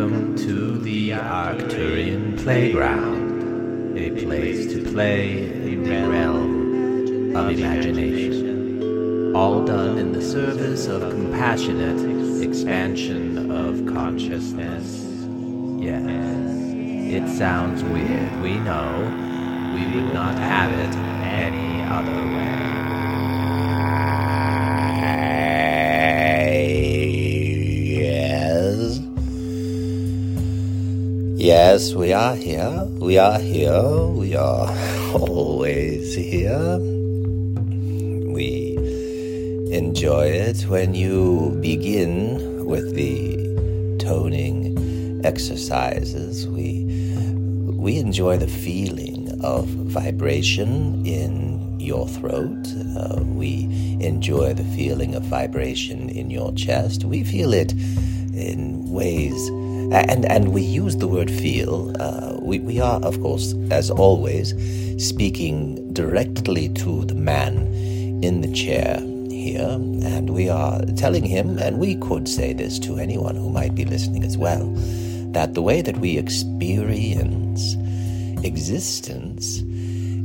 Welcome to the Arcturian Playground, a place to play in the realm of imagination. All done in the service of compassionate expansion of consciousness. Yes, it sounds weird, we know. We would not have it any other way. Yes, we are here. We are here. We are always here. We enjoy it when you begin with the toning exercises. We we enjoy the feeling of vibration in your throat. Uh, we enjoy the feeling of vibration in your chest. We feel it in ways, and and we use the word feel. Uh, we we are, of course, as always, speaking directly to the man in the chair here, and we are telling him, and we could say this to anyone who might be listening as well, that the way that we experience existence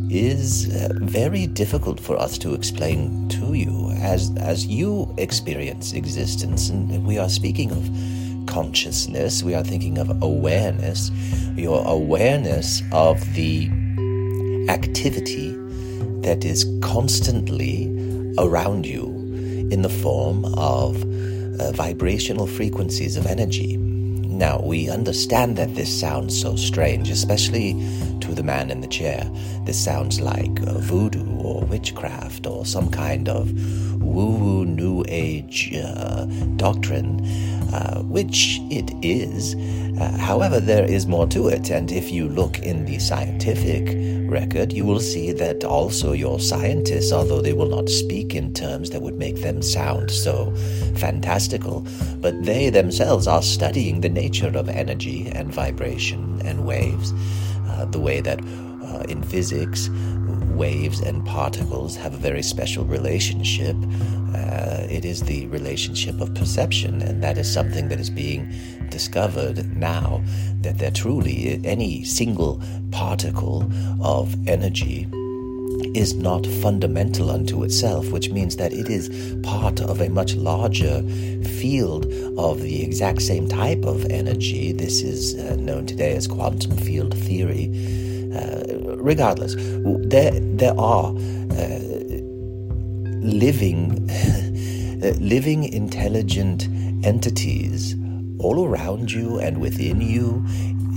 is uh, very difficult for us to explain to you as as you experience existence and we are speaking of consciousness we are thinking of awareness. Your awareness of the activity that is constantly around you in the form of uh, vibrational frequencies of energy. Now, we understand that this sounds so strange, especially to the man in the chair. This sounds like voodoo or witchcraft or some kind of woo woo new age uh, doctrine, uh, which it is. Uh, however, there is more to it, and if you look in the scientific record, you will see that also your scientists, although they will not speak in terms that would make them sound so fantastical, but they themselves are studying the nature of energy and vibration and waves, uh, the way that uh, in physics, waves and particles have a very special relationship. Uh, it is the relationship of perception, and that is something that is being discovered now that there truly any single particle of energy is not fundamental unto itself, which means that it is part of a much larger field of the exact same type of energy. This is uh, known today as quantum field theory. Uh, regardless, there there are uh, living uh, living intelligent entities all around you and within you,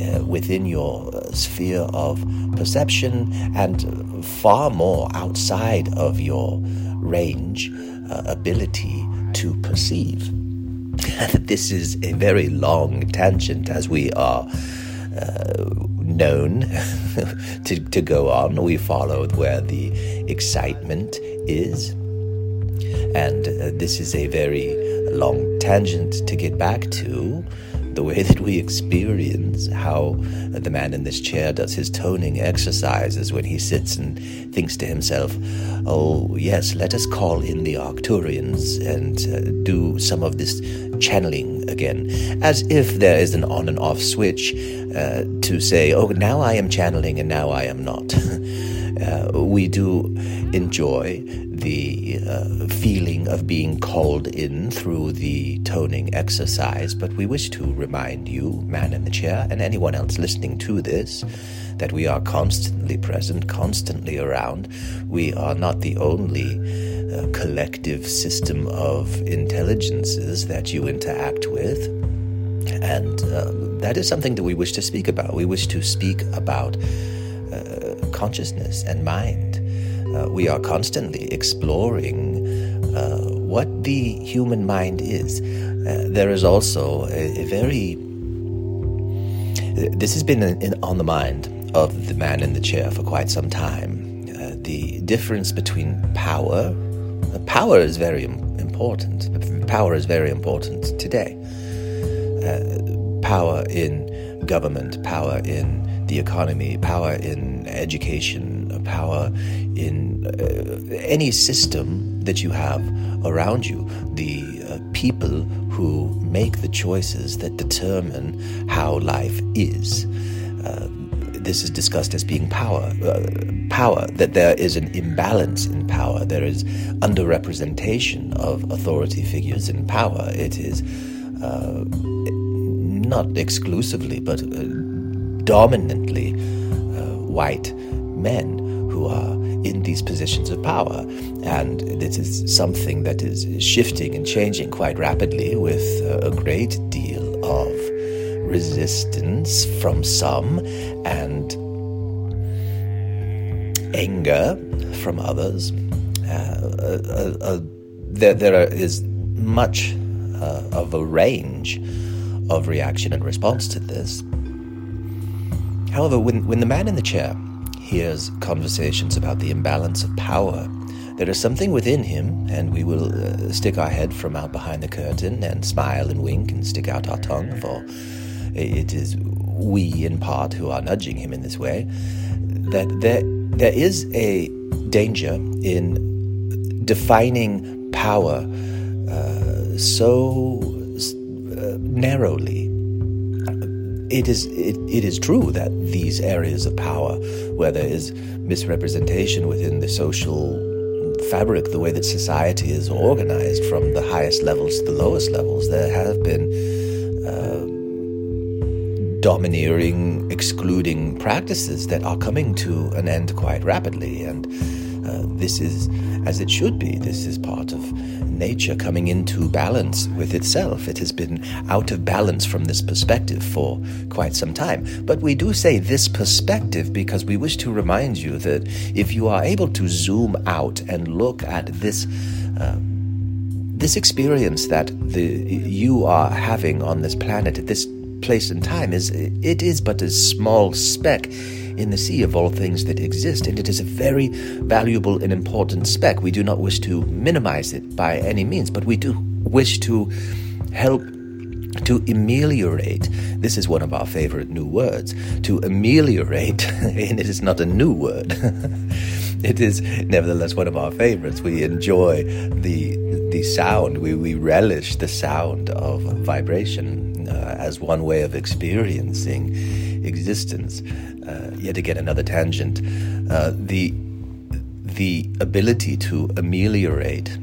uh, within your uh, sphere of perception, and far more outside of your range uh, ability to perceive. this is a very long tangent as we are uh, known to, to go on. We followed where the excitement is. And uh, this is a very long tangent to get back to the way that we experience how the man in this chair does his toning exercises when he sits and thinks to himself, Oh, yes, let us call in the Arcturians and uh, do some of this channeling again, as if there is an on and off switch uh, to say, Oh, now I am channeling and now I am not. uh, we do enjoy the uh, feeling of being called in through the toning exercise, but we wish to remind you, man in the chair, and anyone else listening to this, that we are constantly present, constantly around. We are not the only uh, collective system of intelligences that you interact with. And uh, that is something that we wish to speak about. We wish to speak about consciousness and mind uh, we are constantly exploring uh, what the human mind is. Uh, there is also a, a, very. This has been in, in, on the mind of the man in the chair for quite some time. Uh, the difference between power. Uh, power is very important. Power is very important today. Uh, power in government, power in the economy, power in education, power in uh, any system that you have around you, the uh, people who make the choices that determine how life is. Uh, this is discussed as being power. Uh, power, that there is an imbalance in power. There is underrepresentation of authority figures in power. It is uh, not exclusively, but uh, dominantly uh, white men who are in these positions of power. And this is something that is shifting and changing quite rapidly with a great deal of resistance from some and anger from others. Uh, uh, uh, there, there is much uh, of a range of reaction and response to this. However, when, when the man in the chair hears conversations about the imbalance of power, there is something within him, and we will uh, stick our head from out behind the curtain and smile and wink and stick out our tongue, for it is we in part who are nudging him in this way, that there, there is a danger in defining power uh, so uh, narrowly. It is it, it is true that these areas of power, where there is misrepresentation within the social fabric, the way that society is organized from the highest levels to the lowest levels, there have been uh, domineering, excluding practices that are coming to an end quite rapidly. And uh, this is as it should be. This is part of nature coming into balance with itself. It has been out of balance from this perspective for quite some time. But we do say this perspective because we wish to remind you that if you are able to zoom out and look at this. Uh, this experience that the you are having on this planet at this place and time is it is but a small speck in the sea of all things that exist, and it is a very valuable and important speck. We do not wish to minimize it by any means, but we do wish to help to ameliorate this is one of our favorite new words to ameliorate and it is not a new word. It is nevertheless one of our favorites. We enjoy the the sound. We, we relish the sound of vibration uh, as one way of experiencing existence uh, yet again another tangent, uh, the the ability to ameliorate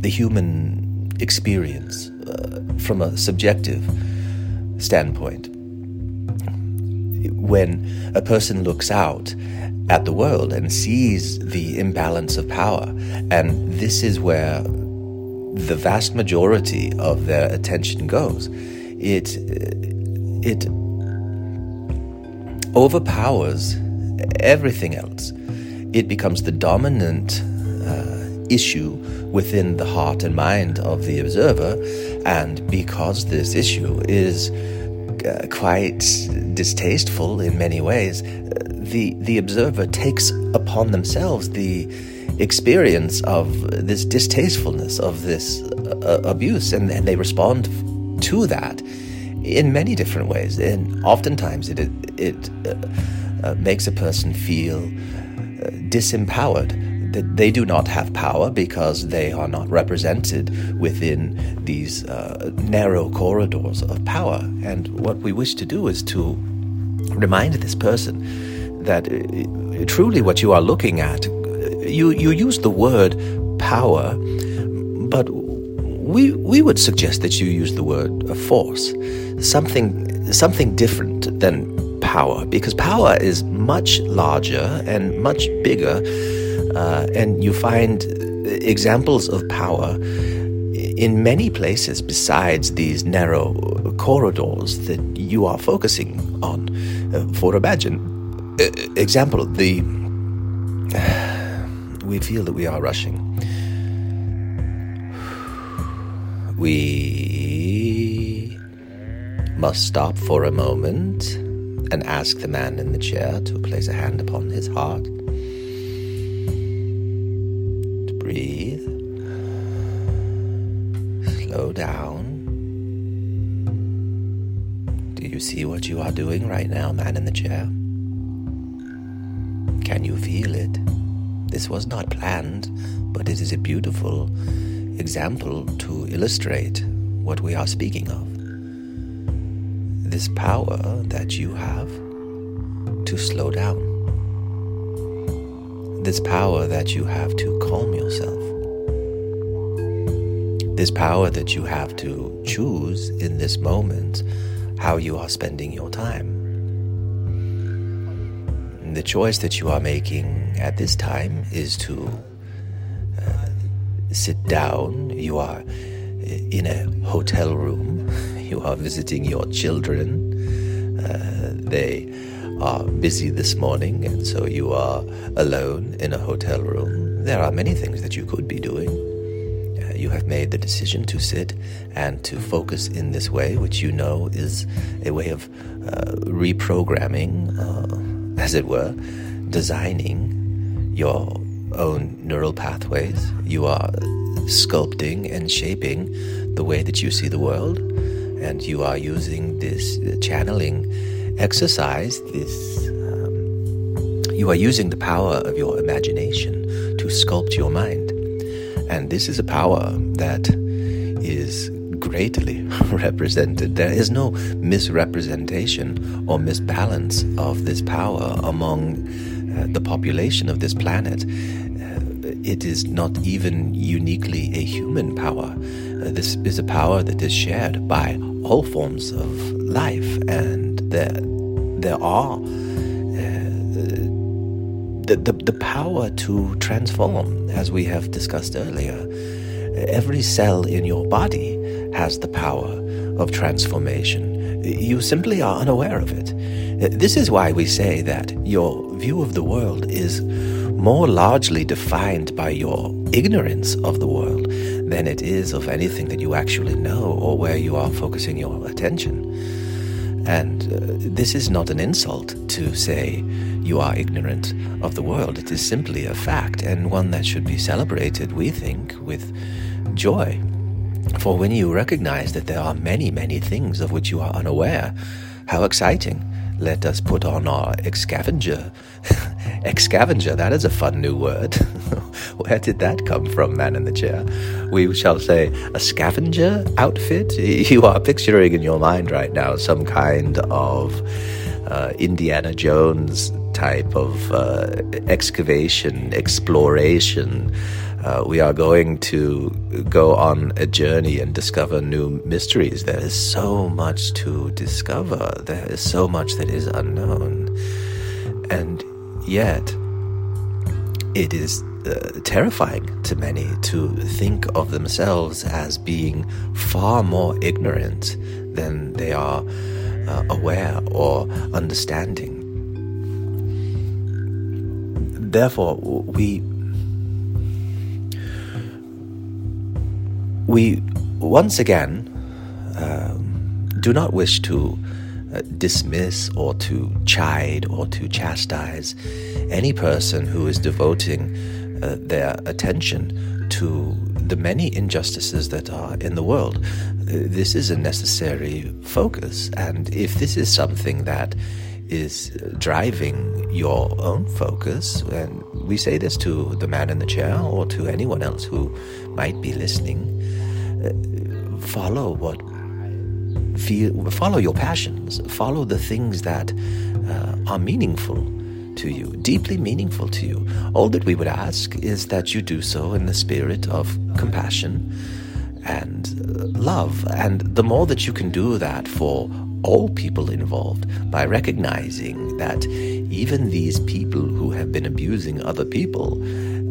the human experience uh, from a subjective standpoint. When a person looks out at the world and sees the imbalance of power, and this is where the vast majority of their attention goes, it it overpowers everything else. It becomes the dominant uh, issue within the heart and mind of the observer, and because this issue is uh, quite distasteful in many ways, the the observer takes upon themselves the experience of this distastefulness of this uh, abuse, and, and they respond to that in many different ways. And oftentimes it, it uh, uh, makes a person feel uh, disempowered. That they do not have power because they are not represented within these uh, narrow corridors of power. And what we wish to do is to remind this person that uh, truly what you are looking at, you, you use the word power, but we, we would suggest that you use the word force something something different than power because power is much larger and much bigger uh, and you find examples of power in many places besides these narrow corridors that you are focusing on. Uh, for imagine uh, example the we feel that we are rushing. We must stop for a moment and ask the man in the chair to place a hand upon his heart. To breathe. Slow down. Do you see what you are doing right now, man in the chair? Can you feel it? This was not planned, but it is a beautiful example to illustrate what we are speaking of. This power that you have to slow down, this power that you have to calm yourself, this power that you have to choose in this moment how you are spending your time. The choice that you are making at this time is to uh, sit down. You are in a hotel room. You are visiting your children. Uh, they are busy this morning, and so you are alone in a hotel room. There are many things that you could be doing. Uh, you have made the decision to sit and to focus in this way, which you know is a way of uh, reprogramming, uh, as it were, designing your own neural pathways. You are sculpting and shaping the way that you see the world, and you are using this channeling exercise, this um, you are using the power of your imagination to sculpt your mind. And this is a power that is greatly represented. There is no misrepresentation or misbalance of this power among uh, the population of this planet. Uh, it is not even uniquely a human power. Uh, this is a power that is shared by all forms of life, and there, there are the, the, the power to transform, as we have discussed earlier. Every cell in your body has the power of transformation. You simply are unaware of it. This is why we say that your view of the world is more largely defined by your ignorance of the world than it is of anything that you actually know or where you are focusing your attention. And uh, this is not an insult to say you are ignorant of the world. It is simply a fact and one that should be celebrated, we think, with joy. For when you recognize that there are many, many things of which you are unaware, how exciting! Let us put on our excavenger. excavenger, that is a fun new word. Where did that come from, man in the chair? We shall say a scavenger outfit. You are picturing in your mind right now some kind of uh, Indiana Jones type of uh, excavation, exploration. Uh, we are going to go on a journey and discover new mysteries. There is so much to discover, there is so much that is unknown. And yet, it is uh, terrifying to many to think of themselves as being far more ignorant than they are uh, aware or understanding. Therefore, we we once again um, do not wish to uh, dismiss or to chide or to chastise any person who is devoting uh, their attention to the many injustices that are in the world. This is a necessary focus, and if this is something that is driving your own focus, and we say this to the man in the chair or to anyone else who might be listening, uh, follow what feel, follow your passions, follow the things that uh, are meaningful to you, deeply meaningful to you. All that we would ask is that you do so in the spirit of compassion and uh, love. And the more that you can do that for all people involved by recognizing that even these people who have been abusing other people,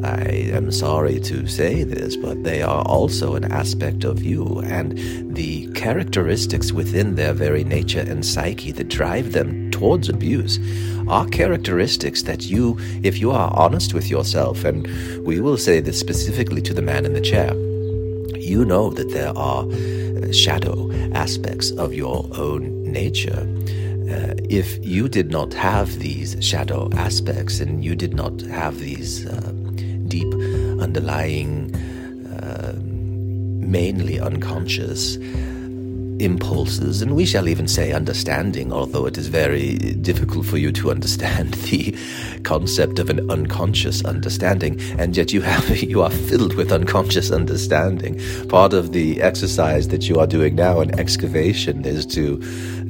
I am sorry to say this, but they are also an aspect of you, and the characteristics within their very nature and psyche that drive them towards abuse are characteristics that you, if you are honest with yourself, and we will say this specifically to the man in the chair, you know that there are uh, shadow aspects of your own nature. Uh, if you did not have these shadow aspects and you did not have these uh, deep underlying, uh, mainly unconscious impulses, and we shall even say understanding, although it is very difficult for you to understand the concept of an unconscious understanding, and yet you have you are filled with unconscious understanding. Part of the exercise that you are doing now in excavation is to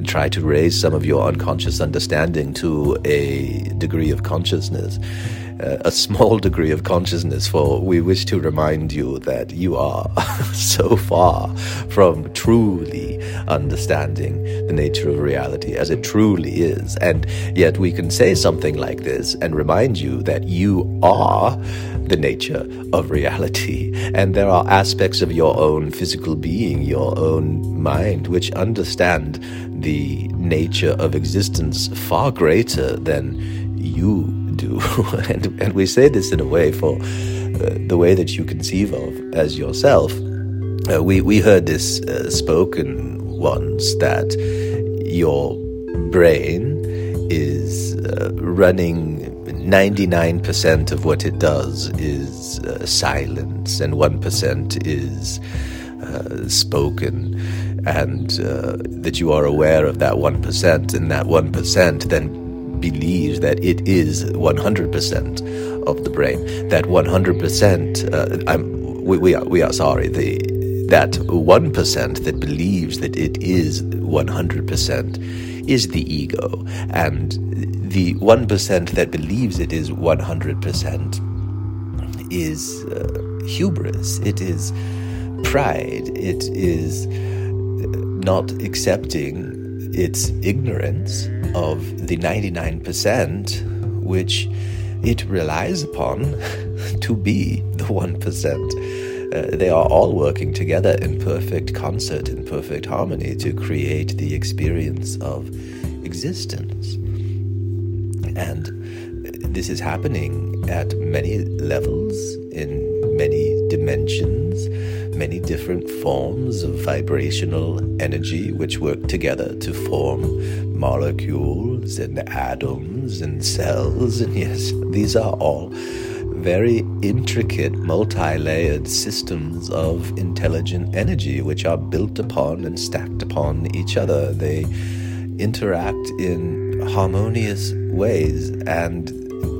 try to raise some of your unconscious understanding to a degree of consciousness a small degree of consciousness, for we wish to remind you that you are so far from truly understanding the nature of reality as it truly is. And yet we can say something like this and remind you that you are the nature of reality. And there are aspects of your own physical being, your own mind, which understand the nature of existence far greater than you do. and, and we say this in a way for uh, the way that you conceive of as yourself. Uh, we, we heard this uh, spoken once that your brain is uh, running 99% of what it does is uh, silence and 1% is uh, spoken and that you are aware of that 1% and that 1% then believes that it is 100% of the brain. That 100%, uh, we, we, are, we are sorry, the, that 1% that believes that it is 100% is the ego. And the 1% that believes it is 100% is uh, hubris. It is pride. It is not accepting its ignorance of the 99% which it relies upon to be the 1%. Uh, they are all working together in perfect concert, in perfect harmony to create the experience of existence. And this is happening at many levels, in many dimensions, many different forms of vibrational energy which work together to form molecules and atoms and cells. And yes, these are all very intricate, multi layered systems of intelligent energy which are built upon and stacked upon each other. They interact in harmonious ways, and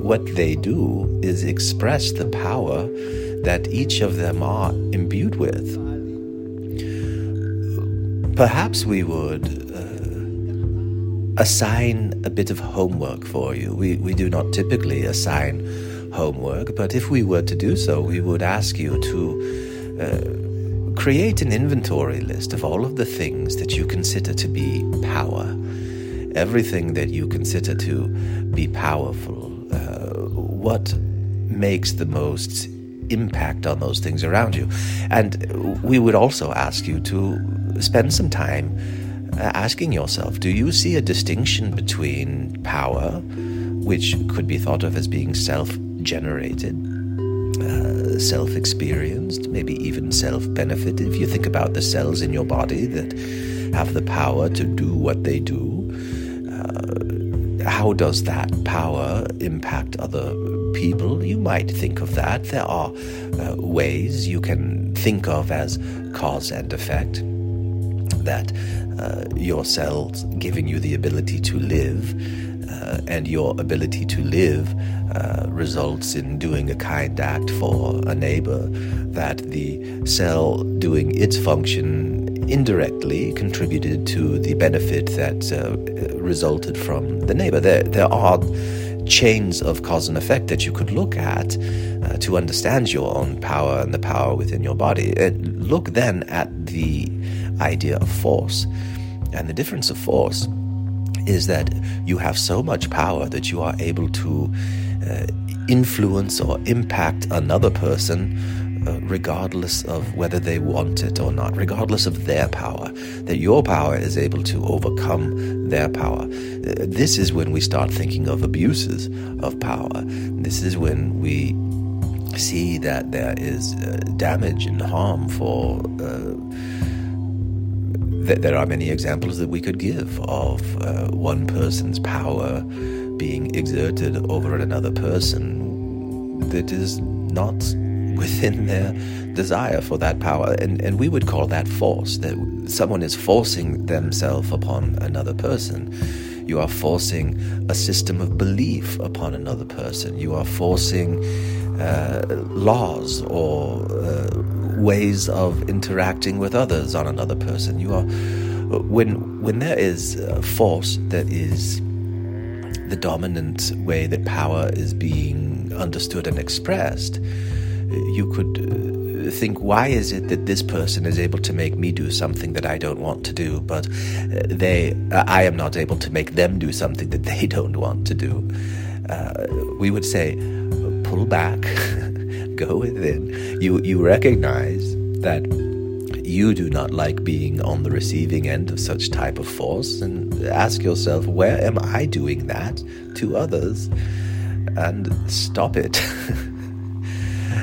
what they do is express the power that each of them are imbued with. Perhaps we would uh, assign a bit of homework for you. We, we do not typically assign homework, but if we were to do so, we would ask you to uh, create an inventory list of all of the things that you consider to be power. Everything that you consider to be powerful. Uh, what makes the most impact on those things around you. And we would also ask you to spend some time uh, asking yourself do you see a distinction between power, which could be thought of as being self generated? Uh, self experienced, maybe even self benefit. If you think about the cells in your body that have the power to do what they do, uh, how does that power impact other people, you might think of that. There are uh, ways you can think of as cause and effect. That uh, your cells giving you the ability to live, uh, and your ability to live uh, results in doing a kind act for a neighbor, that the cell doing its function indirectly contributed to the benefit that uh, resulted from the neighbor. There, there are chains of cause and effect that you could look at uh, to understand your own power and the power within your body. And look then at the idea of force. And the difference of force is that you have so much power that you are able to uh, influence or impact another person uh, regardless of whether they want it or not, regardless of their power, that your power is able to overcome their power. Uh, this is when we start thinking of abuses of power. This is when we see that there is uh, damage and harm for. Uh, th- there are many examples that we could give of one person's power being exerted over another person that is not within their desire for that power. And, and we would call that force, that someone is forcing themselves upon another person. You are forcing a system of belief upon another person. You are forcing uh, laws or uh, ways of interacting with others on another person. You are when when there is force that is the dominant way that power is being understood and expressed, you could uh, think, why is it that this person is able to make me do something that I don't want to do, but uh, they, I am not able to make them do something that they don't want to do? Uh, we would say, pull back, go within. You you recognize that you do not like being on the receiving end of such type of force and ask yourself where am i doing that to others and stop it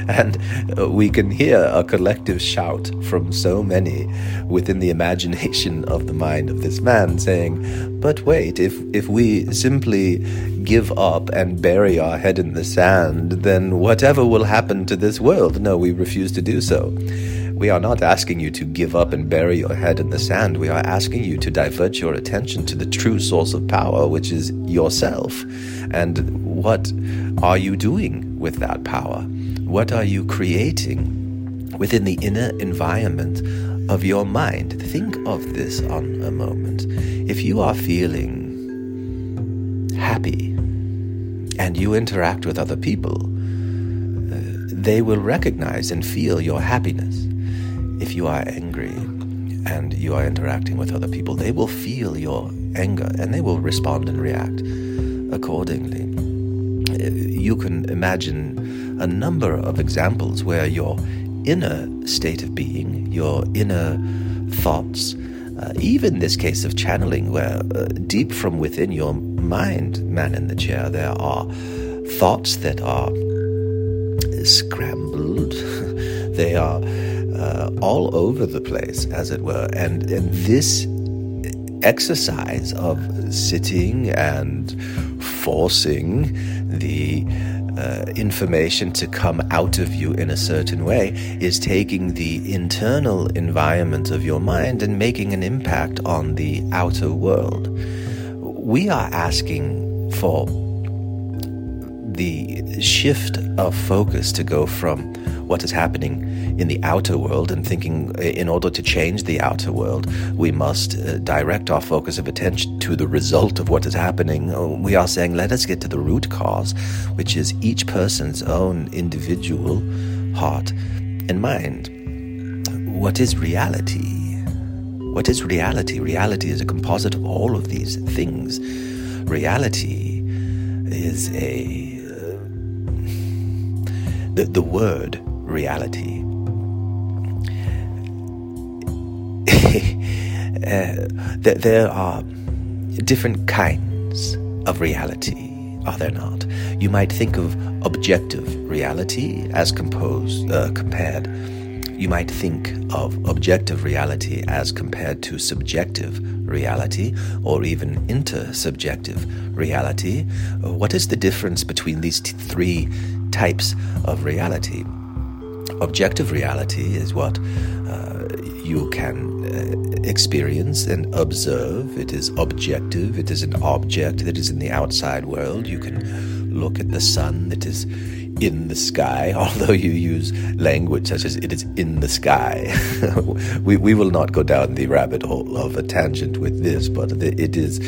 and uh, we can hear a collective shout from so many within the imagination of the mind of this man saying but wait if if we simply give up and bury our head in the sand then whatever will happen to this world no we refuse to do so we are not asking you to give up and bury your head in the sand. We are asking you to divert your attention to the true source of power, which is yourself. And what are you doing with that power? What are you creating within the inner environment of your mind? Think of this on a moment. If you are feeling happy and you interact with other people, uh, they will recognize and feel your happiness if you are angry and you are interacting with other people, they will feel your anger and they will respond and react accordingly. You can imagine a number of examples where your inner state of being, your inner thoughts, uh, even this case of channeling, where uh, deep from within your mind, man in the chair, there are thoughts that are scrambled, they are uh, all over the place, as it were. And, and this exercise of sitting and forcing the uh, information to come out of you in a certain way is taking the internal environment of your mind and making an impact on the outer world. We are asking for the shift of focus to go from what is happening in the outer world and thinking uh, in order to change the outer world, we must uh, direct our focus of attention to the result of what is happening. Uh, we are saying, let us get to the root cause, which is each person's own individual heart and mind. What is reality? What is reality? Reality is a composite of all of these things. Reality is a. Uh, the, the word reality uh, that there are different kinds of reality, are there not? You might think of objective reality as composed, uh, compared. You might think of objective reality as compared to subjective reality or even intersubjective reality. What is the difference between these t- three types of reality? Objective reality is what uh, you can uh, experience and observe. It is objective, it is an object that is in the outside world. You can look at the sun that is in the sky, although you use language such as it is in the sky. we, we will not go down the rabbit hole of a tangent with this, but it is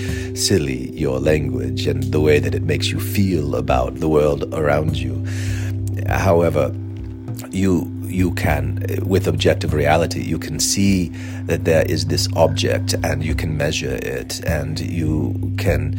silly, your language, and the way that it makes you feel about the world around you. However, you you can, with objective reality, you can see that there is this object and you can measure it and you can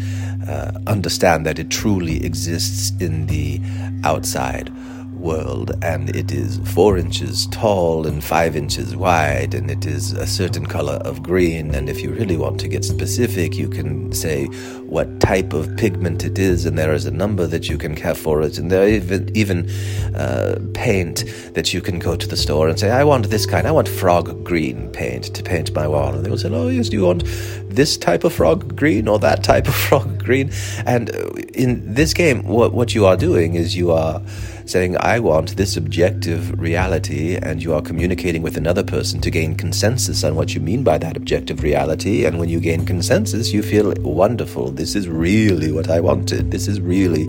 uh, understand that it truly exists in the outside world and it is four inches tall and five inches wide and it is a certain color of green and if you really want to get specific you can say what type of pigment it is and there is a number that you can have for it and there is even, even uh, paint that you can go to the store and say I want this kind I want frog green paint to paint my wall. And they will say oh yes do you want this type of frog green or that type of frog green? And uh, in this game what, what you are doing is you are saying, I want this objective reality, and you are communicating with another person to gain consensus on what you mean by that objective reality. And when you gain consensus, you feel wonderful. This is really what I wanted. This is really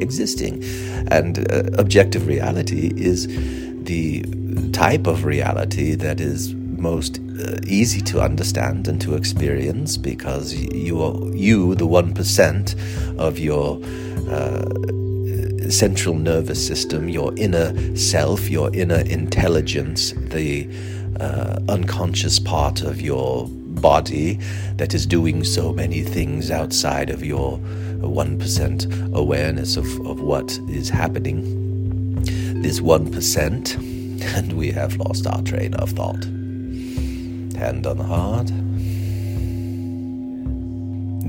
existing. And uh, objective reality is the type of reality that is most uh, easy to understand and to experience because you are you the one percent of your uh, central nervous system, your inner self, your inner intelligence, the uh, unconscious part of your body that is doing so many things outside of your 1% awareness of, of what is happening. This 1%, and we have lost our train of thought. Hand on heart.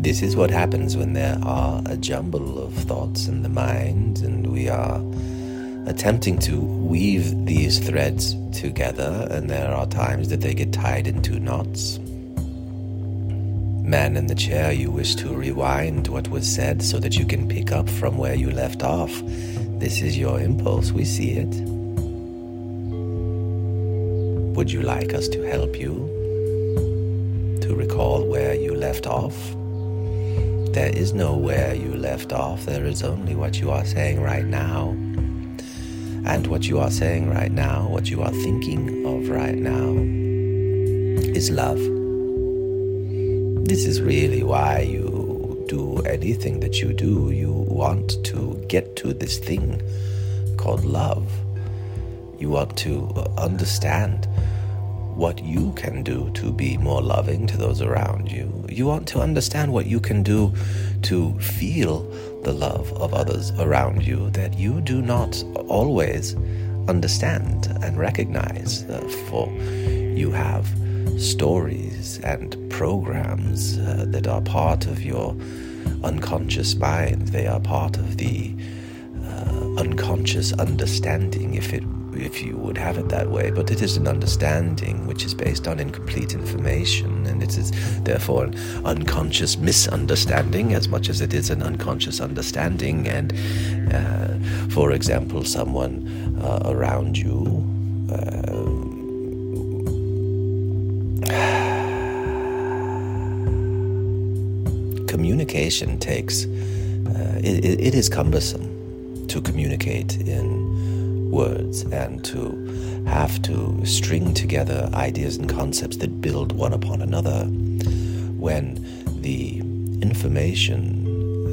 This is what happens when there are a jumble of thoughts in the mind, and we are attempting to weave these threads together, and there are times that they get tied into knots. Man in the chair, you wish to rewind what was said so that you can pick up from where you left off. This is your impulse, we see it. Would you like us to help you to recall where you left off? There is no where you left off, there is only what you are saying right now. And what you are saying right now, what you are thinking of right now, is love. This is really why you do anything that you do. You want to get to this thing called love. You want to understand what you can do to be more loving to those around you. You want to understand what you can do to feel the love of others around you that you do not always understand and recognize. Uh, for you have stories and programs uh, that are part of your unconscious mind, they are part of the uh, unconscious understanding, if it if you would have it that way, but it is an understanding which is based on incomplete information, and it is therefore an unconscious misunderstanding as much as it is an unconscious understanding. And uh, for example, someone uh, around you. Uh, communication takes uh, it, it is cumbersome to communicate in words and to have to string together ideas and concepts that build one upon another when the information,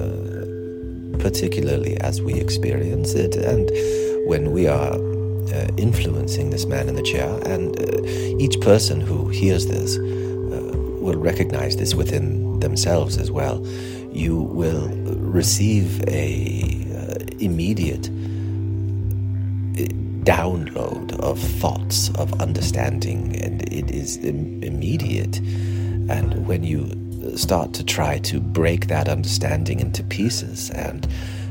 uh, particularly as we experience it, and when we are uh, influencing this man in the chair, and uh, each person who hears this uh, will recognize this within themselves as well. You will receive a uh, immediate download of thoughts, of understanding, and it is Im- immediate. And when you start to try to break that understanding into pieces and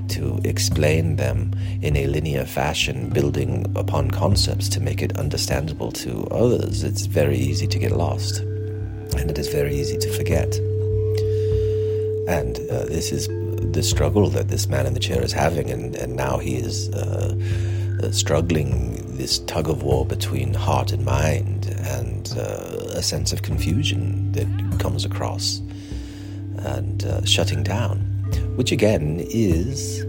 to explain them in a linear fashion, building upon concepts to make it understandable to others, it's very easy to get lost. And it is very easy to forget. And uh, this is the struggle that this man in the chair is having, and, and now he is. Uh, uh, struggling this tug of war between heart and mind and uh, a sense of confusion that comes across and uh, shutting down, which again is,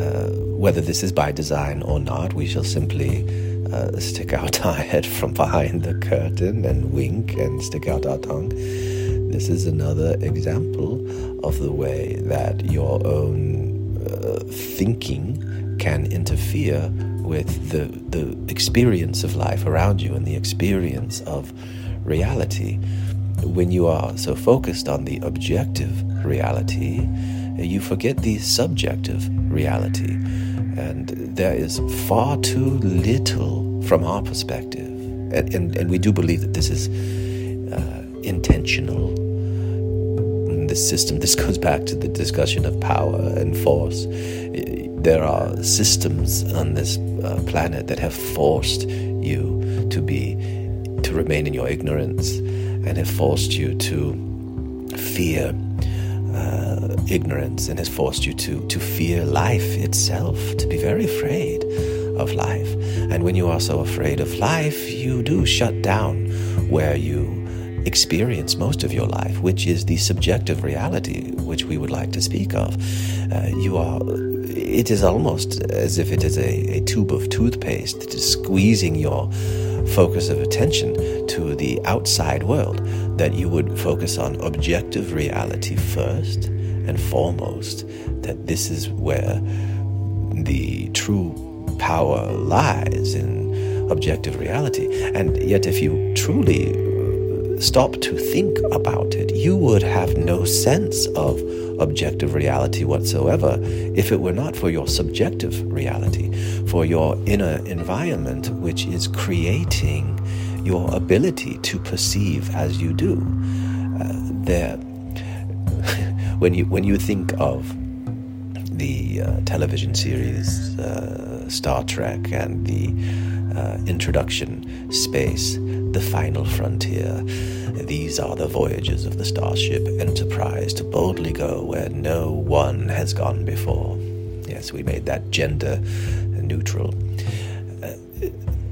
uh, whether this is by design or not, we shall simply uh, stick out our head from behind the curtain and wink and stick out our tongue. This is another example of the way that your own thinking can interfere with the, the experience of life around you and the experience of reality. When you are so focused on the objective reality, you forget the subjective reality. And there is far too little from our perspective. And, and, and we do believe that this is uh, intentional. this system, this goes back to the discussion of power and force there are systems on this uh, planet that have forced you to be to remain in your ignorance and have forced you to fear uh, ignorance and has forced you to, to fear life itself, to be very afraid of life. And when you are so afraid of life, you do shut down where you experience most of your life, which is the subjective reality which we would like to speak of. Uh, you are. It is almost as if it is a, a tube of toothpaste that is squeezing your focus of attention to the outside world, that you would focus on objective reality first and foremost, that this is where the true power lies in objective reality. And yet, if you truly uh, stop to think about it, you would have no sense of objective reality whatsoever if it were not for your subjective reality, for your inner environment, which is creating your ability to perceive as you do. Uh, there, when you when you think of the uh, television series uh, Star Trek and the uh, introduction space, the final frontier. These are the voyages of the Starship Enterprise to boldly go where no one has gone before. Yes, we made that gender neutral. Uh,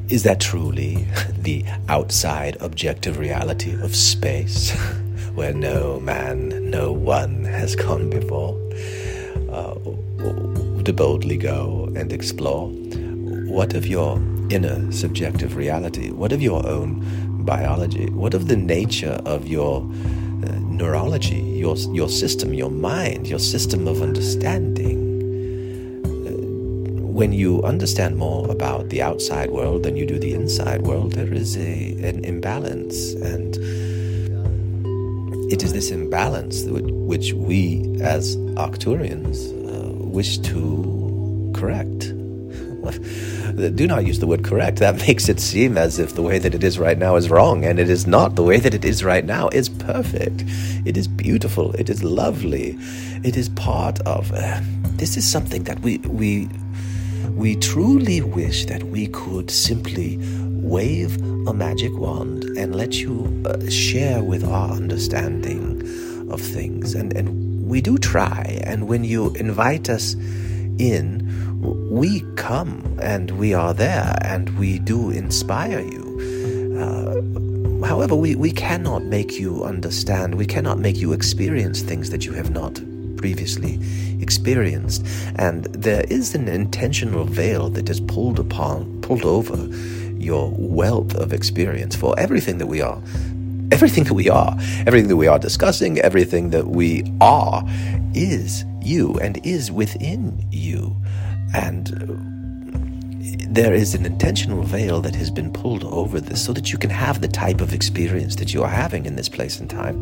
is that truly the outside objective reality of space, where no man, no one has gone before? Uh, to boldly go and explore. What of your inner subjective reality? What of your own biology? What of the nature of your uh, neurology, your, your system, your mind, your system of understanding? Uh, when you understand more about the outside world than you do the inside world, there is a, an imbalance. And it is this imbalance which we as Arcturians uh, wish to correct. Do not use the word correct. That makes it seem as if the way that it is right now is wrong, and it is not. The way that it is right now is perfect. It is beautiful. It is lovely. It is part of. Uh, this is something that we we we truly wish that we could simply wave a magic wand and let you uh, share with our understanding of things, and and we do try. And when you invite us in we come and we are there and we do inspire you. Uh, however, we, we cannot make you understand, we cannot make you experience things that you have not previously experienced. And there is an intentional veil that is pulled upon, pulled over your wealth of experience for everything that we are. Everything that we are, everything that we are discussing, everything that we are is you and is within you. And there is an intentional veil that has been pulled over this so that you can have the type of experience that you are having in this place and time.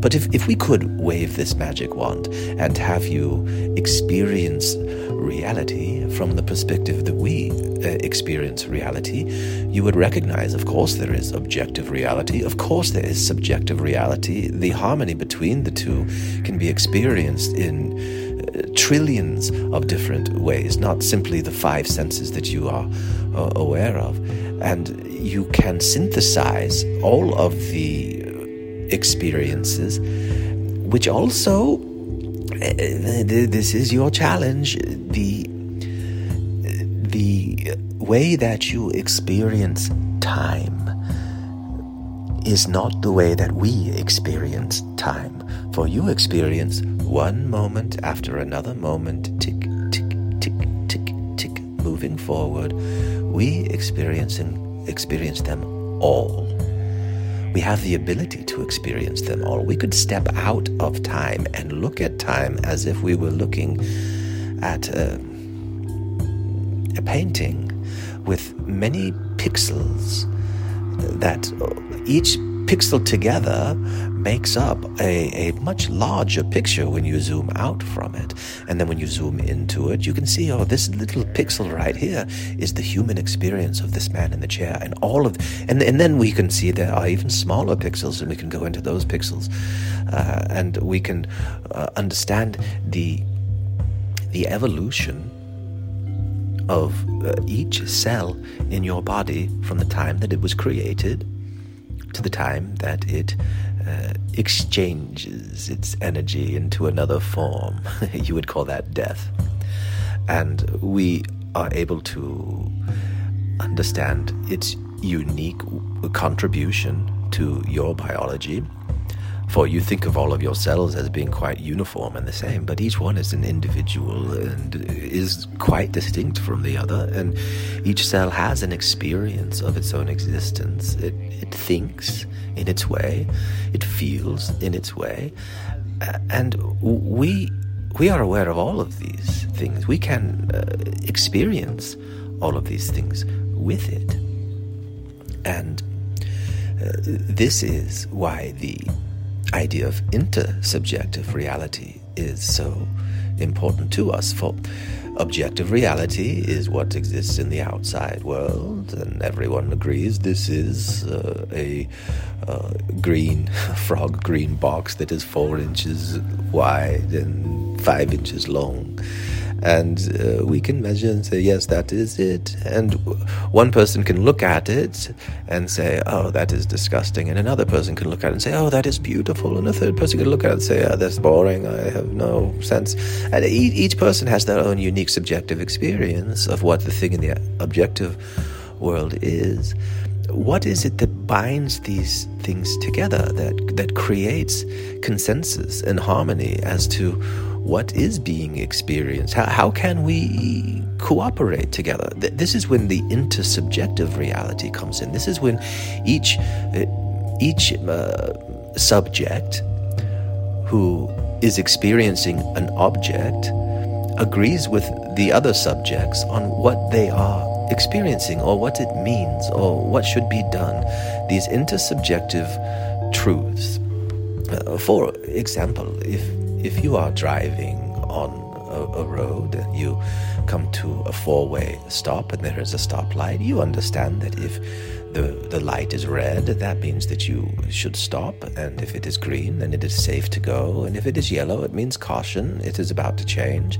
But if, if we could wave this magic wand and have you experience reality from the perspective that we uh, experience reality, you would recognize, of course, there is objective reality. Of course, there is subjective reality. The harmony between the two can be experienced in uh, trillions of different ways, not simply the five senses that you are uh, aware of. And you can synthesize all of the experiences, which also uh, this is your challenge. The the way that you experience time is not the way that we experience time. For you experience one moment after another moment, tick, tick, tick, tick, tick, moving forward. We experiencing experience them all. We have the ability to experience them all. We could step out of time and look at time as if we were looking at a, a painting with many pixels that each pixel together makes up a, a much larger picture when you zoom out from it. And then when you zoom into it, you can see, oh, this little pixel right here is the human experience of this man in the chair. And all of, and, and then we can see there are even smaller pixels, and we can go into those pixels. Uh, and we can uh, understand the, the evolution of uh, each cell in your body from the time that it was created to the time that it uh, exchanges its energy into another form. you would call that death. And we are able to understand its unique contribution to your biology. For you think of all of your cells as being quite uniform and the same, but each one is an individual and is quite distinct from the other. And each cell has an experience of its own existence. It, it thinks in its way, it feels in its way. And we, we are aware of all of these things. We can uh, experience all of these things with it. And uh, this is why the idea of intersubjective reality is so important to us. For objective reality is what exists in the outside world, and everyone agrees this is uh, a uh, green frog green box that is four inches wide and five inches long and uh, we can measure and say yes that is it. And one person can look at it and say oh that is disgusting. And another person can look at it and say oh that is beautiful. And a third person can look at it and say oh that's boring. I have no sense. And each person has their own unique subjective experience of what the thing in the objective world is. What is it that binds these things together that that creates consensus and harmony as to what is being experienced? How, how can we cooperate together? This is when the intersubjective reality comes in. This is when each, uh, each uh, subject who is experiencing an object agrees with the other subjects on what they are experiencing or what it means or what should be done. These intersubjective truths. Uh, for example, if if you are driving on a, a, road and you come to a four way stop and there is a stoplight, you understand that if the, the light is red, that means that you should stop. And if it is green, then it is safe to go. And if it is yellow, it means caution, it is about to change.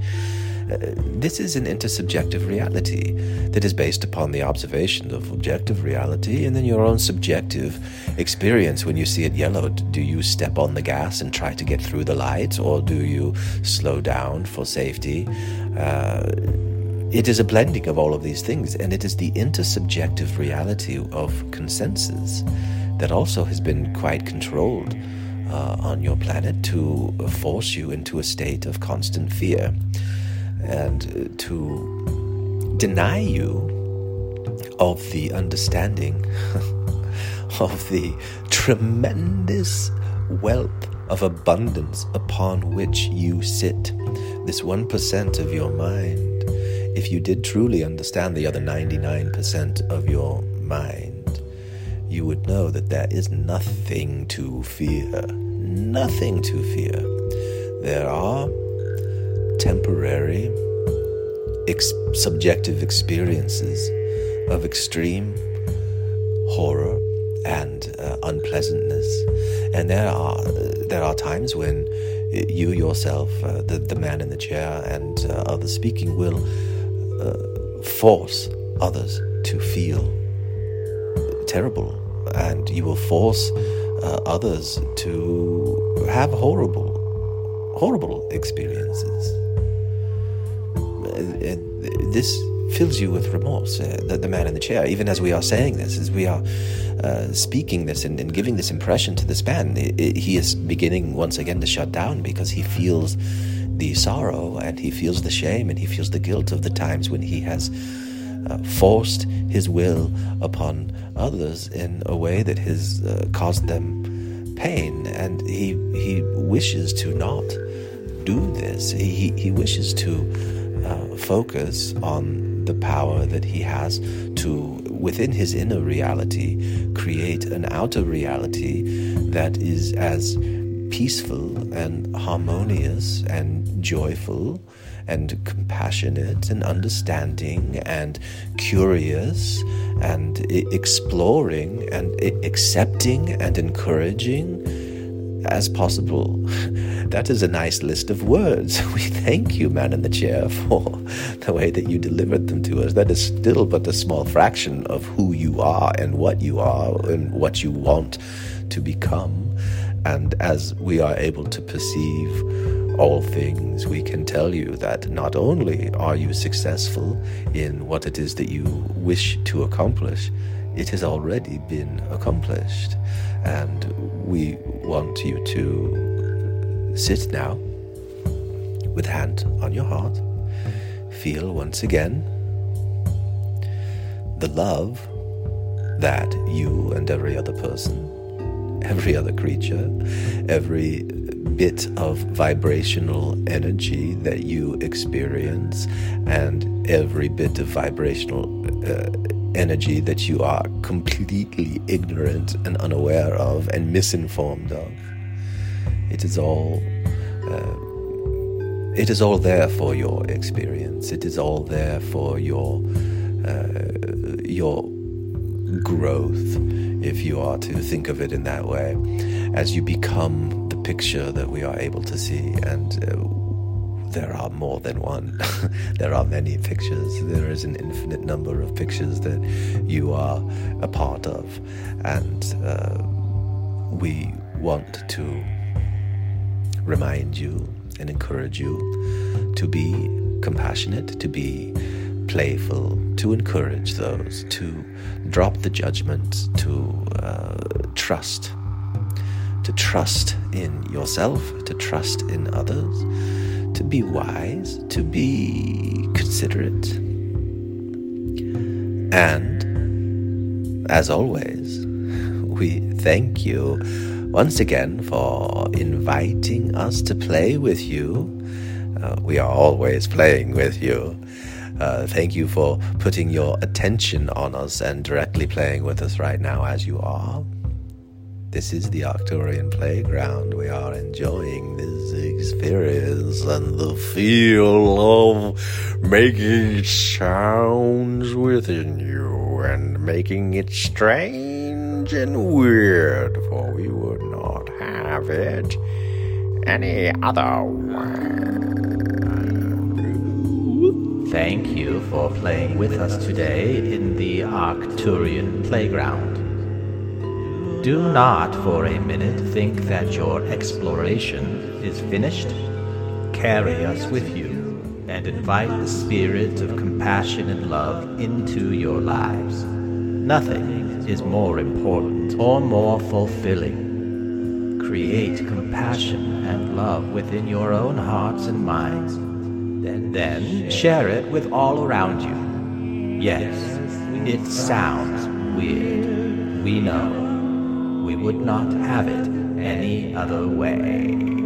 This is an intersubjective reality that is based upon the observation of objective reality and then your own subjective experience when you see it yellow. Do you step on the gas and try to get through the light, or do you slow down for safety? Uh, it is a blending of all of these things, and it is the intersubjective reality of consensus that also has been quite controlled uh, on your planet to force you into a state of constant fear and uh, to deny you of the understanding of the tremendous wealth of abundance upon which you sit. This 1% of your mind, if you did truly understand the other 99% of your mind, you would know that there is nothing to fear. Nothing to fear. There are temporary, ex- subjective experiences of extreme horror and uh, unpleasantness. And there are there are times when you yourself, uh, the the man in the chair, and uh, others speaking will uh, force others to feel terrible, and you will force uh, others to have horrible horrible experiences this fills you with remorse. Uh, the, the, man in the chair, even as we are saying this, as we are uh, speaking this and, and, giving this impression to this man, it, it, he is beginning once again to shut down because he feels the sorrow and he feels the shame and he feels the guilt of the times when he has uh, forced his will upon others in a way that has uh, caused them pain, and he he wishes to not do this. He he wishes to uh, focus on the power that he has to, within his inner reality, create an outer reality that is as peaceful and harmonious and joyful and compassionate and understanding and curious and exploring and accepting and encouraging as possible. That is a nice list of words. We thank you, man in the chair, for the way that you delivered them to us. That is still but a small fraction of who you are and what you are and what you want to become. and as we are able to perceive all things, we can tell you that not only are you successful in what it is that you wish to accomplish, it has already been accomplished. And we want you to sit now with hand on your heart. Feel once again the love that you and every other person, every other creature, every bit of vibrational energy that you experience, and every bit of vibrational uh, energy that you are completely ignorant and unaware of and misinformed of. It is all. Uh, it is all there for your experience. It is all there for your uh, your growth, if you are to think of it in that way, as you become the picture that we are able to see. And uh, there are more than one. there are many pictures. There is an infinite number of pictures that you are a part of. And uh, we want to remind you and encourage you to be compassionate, to be playful, to encourage those, to drop the judgment, to uh, trust, to trust in yourself, to trust in others, to be wise, to be considerate. And as always, we thank you once again for inviting us to play with you. Uh, we are always playing with you. Uh, thank you for putting your attention on us and directly playing with us right now as you are. This is the Arcturian Playground. We are enjoying this experience and the feel of making sounds within you and making it strange and weird, for we would not have it any other way. Thank you for playing with us today in the Arcturian Playground. Do not for a minute think that your exploration is finished. Carry us with you and invite the spirit of compassion and love into your lives. Nothing is more important or more fulfilling. Create compassion and love within your own hearts and minds then share it with all around you. Yes, it sounds weird. We know. We would not have it any other way.